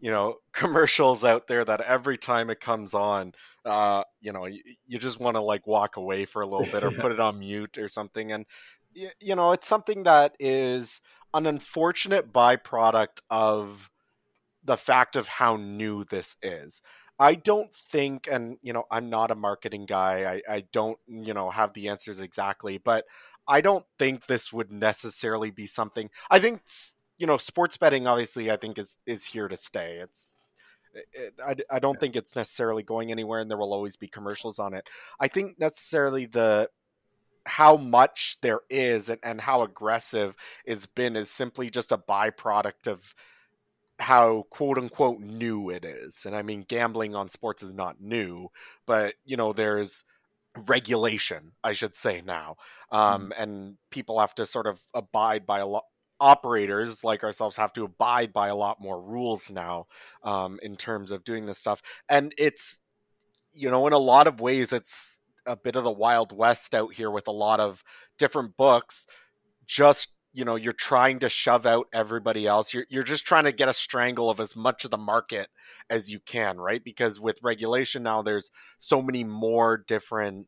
you know, commercials out there that every time it comes on, uh, you know, you, you just want to like walk away for a little bit or put it on mute or something. And, y- you know, it's something that is an unfortunate byproduct of the fact of how new this is. I don't think, and you know, I'm not a marketing guy. I, I don't, you know, have the answers exactly, but I don't think this would necessarily be something. I think, you know, sports betting obviously, I think is is here to stay. It's, it, I, I don't think it's necessarily going anywhere, and there will always be commercials on it. I think necessarily the how much there is and, and how aggressive it's been is simply just a byproduct of how quote unquote new it is. And I mean, gambling on sports is not new, but you know, there's regulation, I should say now. Um, and people have to sort of abide by a lot. Operators like ourselves have to abide by a lot more rules now um, in terms of doing this stuff. And it's, you know, in a lot of ways, it's a bit of the Wild West out here with a lot of different books. Just you know you're trying to shove out everybody else. You're, you're just trying to get a strangle of as much of the market as you can right? Because with regulation now there's so many more different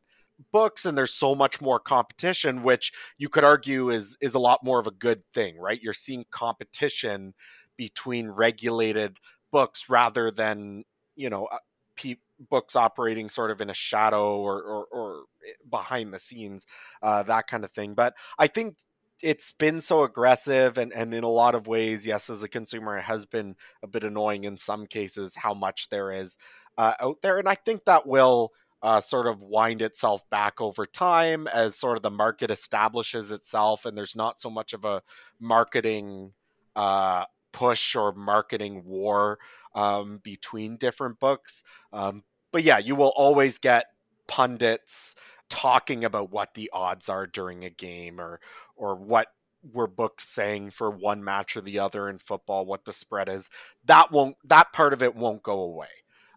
books and there's so much more competition which you could argue is is a lot more of a good thing right? You're seeing competition between regulated books rather than you know uh, pe- books operating sort of in a shadow or or, or behind the scenes uh, that kind of thing. But i think it's been so aggressive and, and in a lot of ways yes as a consumer it has been a bit annoying in some cases how much there is uh, out there. And i think that will uh, sort of wind itself back over time as sort of the market establishes itself and there's not so much of a marketing uh, push or marketing war um, between different books um, but yeah you will always get pundits talking about what the odds are during a game or or what were books saying for one match or the other in football, what the spread is. That won't that part of it won't go away.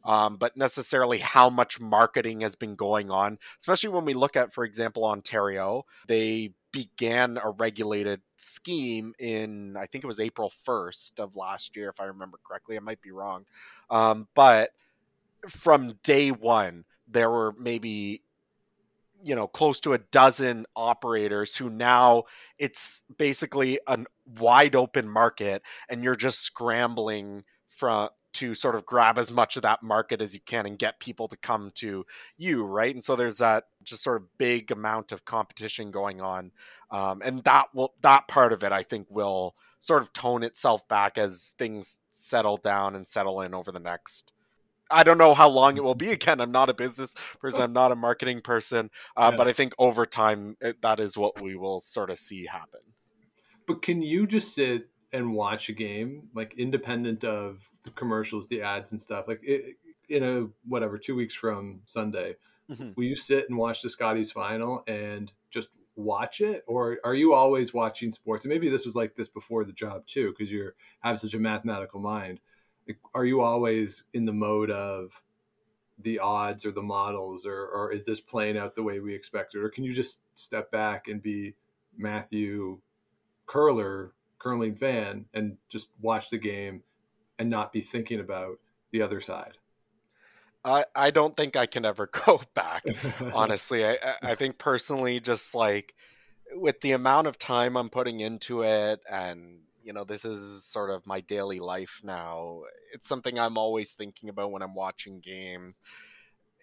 Um, but necessarily how much marketing has been going on, especially when we look at, for example, Ontario, they began a regulated scheme in I think it was April 1st of last year, if I remember correctly. I might be wrong. Um, but from day one, there were maybe you know close to a dozen operators who now it's basically a wide open market and you're just scrambling from to sort of grab as much of that market as you can and get people to come to you right and so there's that just sort of big amount of competition going on um, and that will that part of it i think will sort of tone itself back as things settle down and settle in over the next I don't know how long it will be. Again, I'm not a business person. I'm not a marketing person. Uh, Yeah. But I think over time, it, that is what we will sort of see happen. But can you just sit and watch a game like independent of the commercials, the ads, and stuff? Like it, in a whatever two weeks from Sunday, Mhm. will you sit and watch the Scotties final and just watch it, or are you always watching sports? And maybe this was like this before the job too, because you're have such a mathematical mind. Like, are you always in the mode of the odds or the models, or, or is this playing out the way we expected, or can you just step back and be Matthew curler curling fan and just watch the game and not be thinking about the other side? I, I don't think I can ever go back. honestly, I, I think personally, just like with the amount of time I'm putting into it, and you know, this is sort of my daily life now. It's something I'm always thinking about when I'm watching games.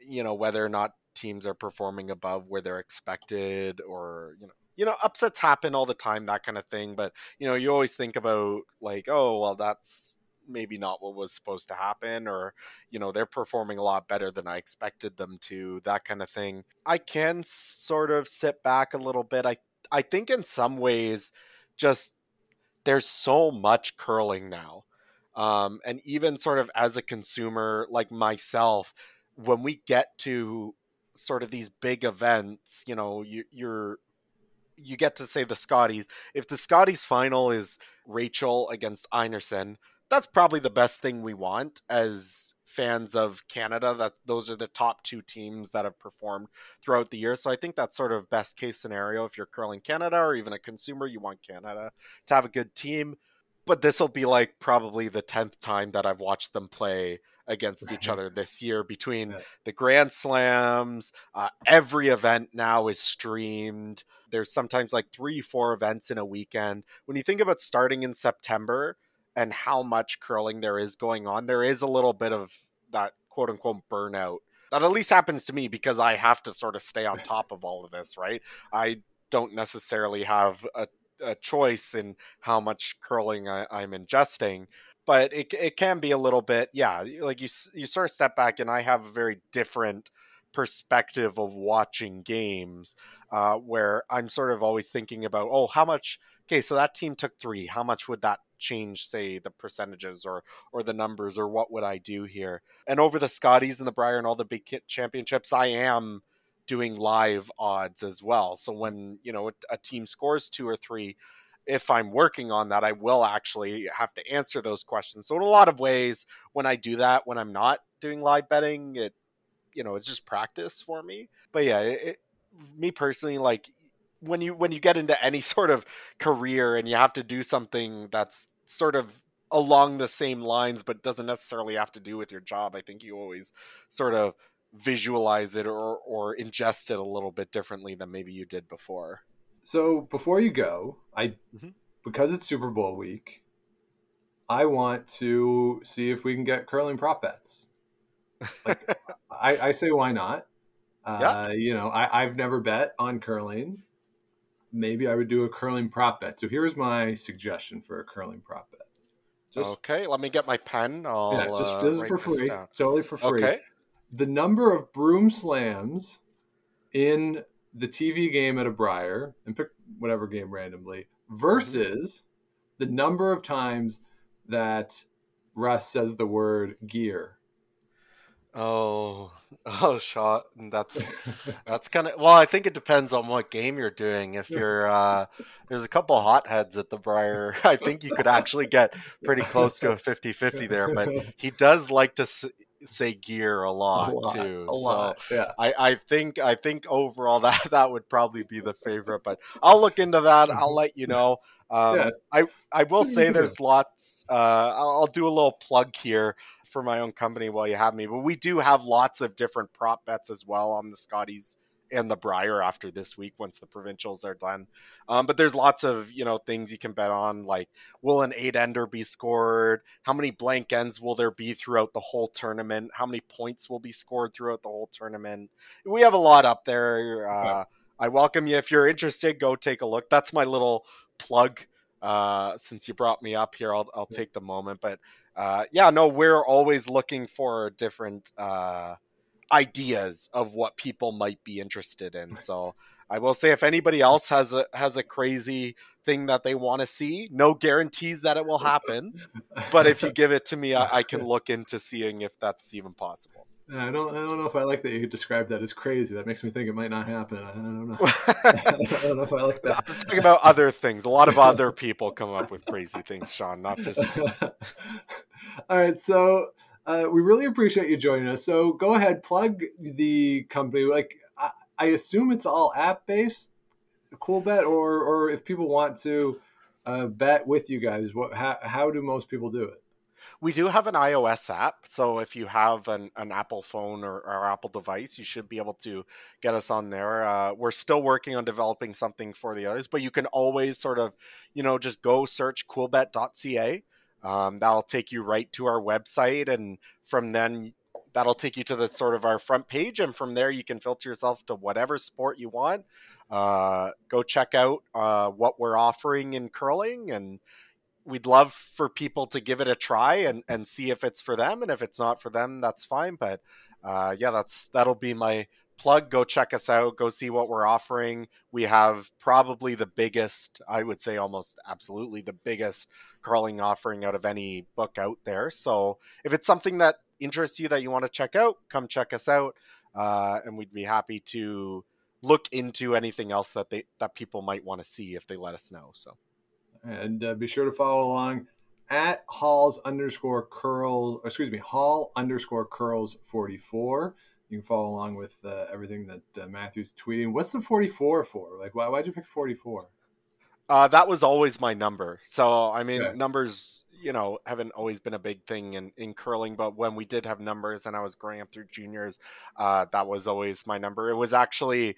You know, whether or not teams are performing above where they're expected, or you know, you know, upsets happen all the time, that kind of thing. But you know, you always think about like, oh, well, that's maybe not what was supposed to happen or you know they're performing a lot better than i expected them to that kind of thing i can sort of sit back a little bit i i think in some ways just there's so much curling now um and even sort of as a consumer like myself when we get to sort of these big events you know you, you're you get to say the Scotties. If the Scotties final is Rachel against Einarson, that's probably the best thing we want as fans of Canada. That those are the top two teams that have performed throughout the year. So I think that's sort of best case scenario if you're curling Canada or even a consumer, you want Canada to have a good team. But this will be like probably the tenth time that I've watched them play against each other this year between the Grand Slams. Uh, every event now is streamed. There's sometimes like three, four events in a weekend. When you think about starting in September, and how much curling there is going on, there is a little bit of that quote unquote burnout. That at least happens to me because I have to sort of stay on top of all of this, right? I don't necessarily have a, a choice in how much curling I, I'm ingesting, but it, it can be a little bit, yeah, like you, you sort of step back, and I have a very different perspective of watching games uh, where I'm sort of always thinking about, oh, how much, okay, so that team took three, how much would that change say the percentages or or the numbers or what would I do here? And over the Scotties and the Brier and all the big kit championships, I am doing live odds as well. So when you know a team scores two or three, if I'm working on that, I will actually have to answer those questions. So in a lot of ways, when I do that, when I'm not doing live betting, it you know it's just practice for me. But yeah, it, me personally, like when you when you get into any sort of career and you have to do something that's sort of along the same lines but doesn't necessarily have to do with your job i think you always sort of visualize it or or ingest it a little bit differently than maybe you did before so before you go i mm-hmm. because it's super bowl week i want to see if we can get curling prop bets like, I, I say why not uh, yeah. you know I, i've never bet on curling maybe I would do a curling prop bet. So here's my suggestion for a curling prop bet. Just, okay, let me get my pen. I'll, yeah, just uh, this is for free, totally for free. Okay. The number of broom slams in the TV game at a Brier, and pick whatever game randomly, versus mm-hmm. the number of times that Russ says the word gear Oh, oh, shot. That's that's kind of well. I think it depends on what game you're doing. If you're uh, there's a couple hotheads at the Brier, I think you could actually get pretty close to a 50-50 there. But he does like to say gear a lot, a lot too. A so lot, yeah. I, I think I think overall that that would probably be the favorite. But I'll look into that. I'll let you know. Um, yes. I I will say there's lots. Uh, I'll do a little plug here for my own company while you have me. But we do have lots of different prop bets as well on the Scotties and the Brier after this week once the provincials are done. Um, but there's lots of you know things you can bet on, like will an eight ender be scored? How many blank ends will there be throughout the whole tournament? How many points will be scored throughout the whole tournament? We have a lot up there. Uh, I welcome you if you're interested. Go take a look. That's my little plug. Uh, since you brought me up here, I'll, I'll take the moment. But uh, yeah, no, we're always looking for different uh, ideas of what people might be interested in. So I will say, if anybody else has a has a crazy thing that they want to see, no guarantees that it will happen. but if you give it to me, I, I can look into seeing if that's even possible. I don't. I don't know if I like that you described that as crazy. That makes me think it might not happen. I don't know. I don't know if I like that. Let's talk about other things. A lot of other people come up with crazy things, Sean. Not just. All right, so uh, we really appreciate you joining us. So go ahead, plug the company. Like I, I assume it's all app based, Coolbet, or or if people want to uh, bet with you guys, what how how do most people do it? We do have an iOS app, so if you have an, an Apple phone or, or Apple device, you should be able to get us on there. Uh, we're still working on developing something for the others, but you can always sort of, you know, just go search coolbet.ca. Um, that'll take you right to our website, and from then that'll take you to the sort of our front page, and from there you can filter yourself to whatever sport you want. Uh, go check out uh, what we're offering in curling and we'd love for people to give it a try and, and see if it's for them. And if it's not for them, that's fine. But uh, yeah, that's that'll be my plug. Go check us out. Go see what we're offering. We have probably the biggest, I would say almost absolutely the biggest curling offering out of any book out there. So if it's something that interests you that you want to check out, come check us out. Uh, and we'd be happy to look into anything else that they that people might want to see if they let us know. So and uh, be sure to follow along at Halls underscore curls. Excuse me, Hall underscore curls forty four. You can follow along with uh, everything that uh, Matthew's tweeting. What's the forty four for? Like, why why'd you pick forty four? Uh, that was always my number. So I mean, okay. numbers, you know, haven't always been a big thing in, in curling. But when we did have numbers, and I was growing up through juniors, uh, that was always my number. It was actually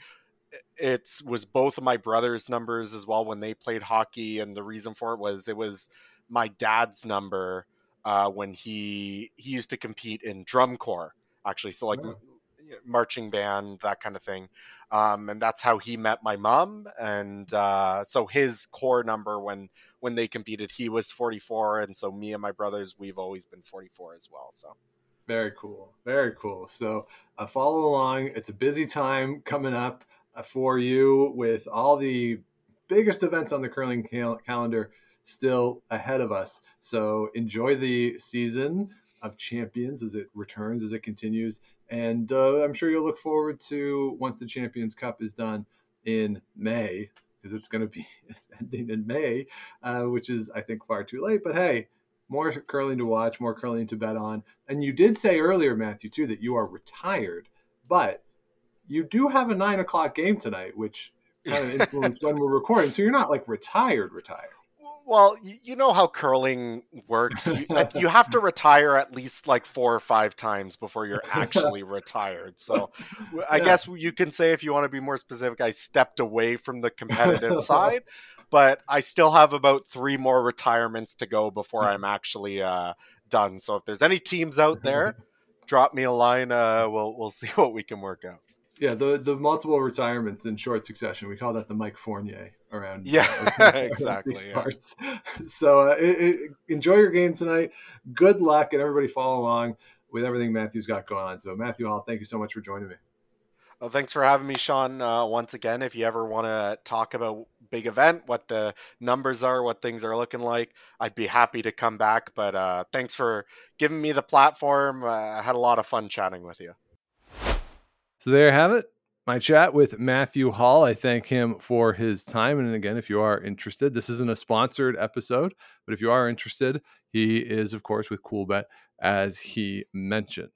it was both of my brother's numbers as well when they played hockey, and the reason for it was it was my dad's number uh, when he he used to compete in drum corps actually, so like oh. marching band that kind of thing, um, and that's how he met my mom, and uh, so his core number when when they competed he was 44, and so me and my brothers we've always been 44 as well, so. Very cool. Very cool. So uh, follow along. It's a busy time coming up for you with all the biggest events on the curling cal- calendar still ahead of us. So enjoy the season of champions as it returns, as it continues. And uh, I'm sure you'll look forward to once the Champions Cup is done in May, because it's going to be it's ending in May, uh, which is, I think, far too late. But hey, more curling to watch, more curling to bet on. And you did say earlier, Matthew, too, that you are retired. But you do have a nine o'clock game tonight, which kind of influenced when we're recording. So you're not like retired, retired. Well, you know how curling works. You, you, have to retire at least like four or five times before you're actually retired. So I yeah. guess you can say, if you want to be more specific, I stepped away from the competitive side, but I still have about three more retirements to go before I'm actually uh, done. So if there's any teams out there, drop me a line. Uh, we'll we'll see what we can work out yeah, the the multiple retirements in short succession. We call that the Mike Fournier around. Yeah, uh, exactly. These yeah. parts. So uh, it, it, enjoy your game tonight. Good luck, and everybody follow along with everything Matthew's got going on. So Matthew Hall, thank you so much for joining me. Well, thanks for having me, Sean. Uh, once again, if you ever want to talk about big event, what the numbers are, what things are looking like, I'd be happy to come back. But uh, thanks for giving me the platform. Uh, I had a lot of fun chatting with you. So there you have it. My chat with Matthew Hall. I thank him for his time. And again, if you are interested, this isn't a sponsored episode, but if you are interested, he is, of course, with Coolbet, as he mentioned.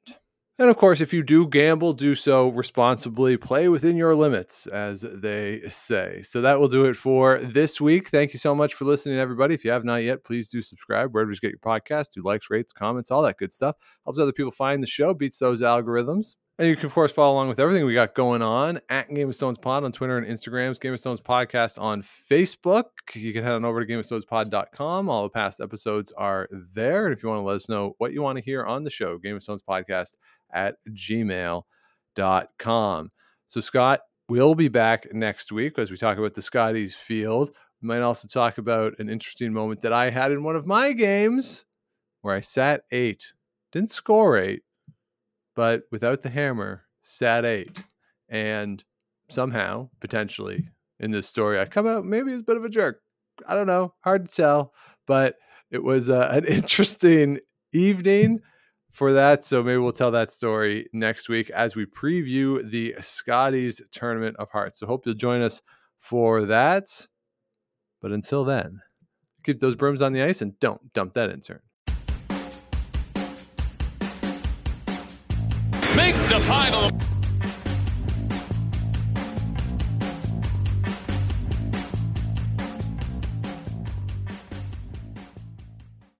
And of course, if you do gamble, do so responsibly. Play within your limits, as they say. So that will do it for this week. Thank you so much for listening, everybody. If you have not yet, please do subscribe wherever you get your podcast. Do likes, rates, comments, all that good stuff. Helps other people find the show, beats those algorithms. And you can, of course, follow along with everything we got going on at Game of Stones Pod on Twitter and Instagrams, Game of Stones Podcast on Facebook. You can head on over to Game of Stones GameOfStonesPod.com. All the past episodes are there. And if you want to let us know what you want to hear on the show, Game of Stones Podcast at gmail.com. So, Scott, we'll be back next week as we talk about the Scotties field. We might also talk about an interesting moment that I had in one of my games where I sat eight, didn't score eight but without the hammer, sat eight. And somehow, potentially, in this story, I come out maybe as a bit of a jerk. I don't know, hard to tell, but it was uh, an interesting evening for that. So maybe we'll tell that story next week as we preview the Scotties Tournament of Hearts. So hope you'll join us for that. But until then, keep those brooms on the ice and don't dump that in-turn. Make the final.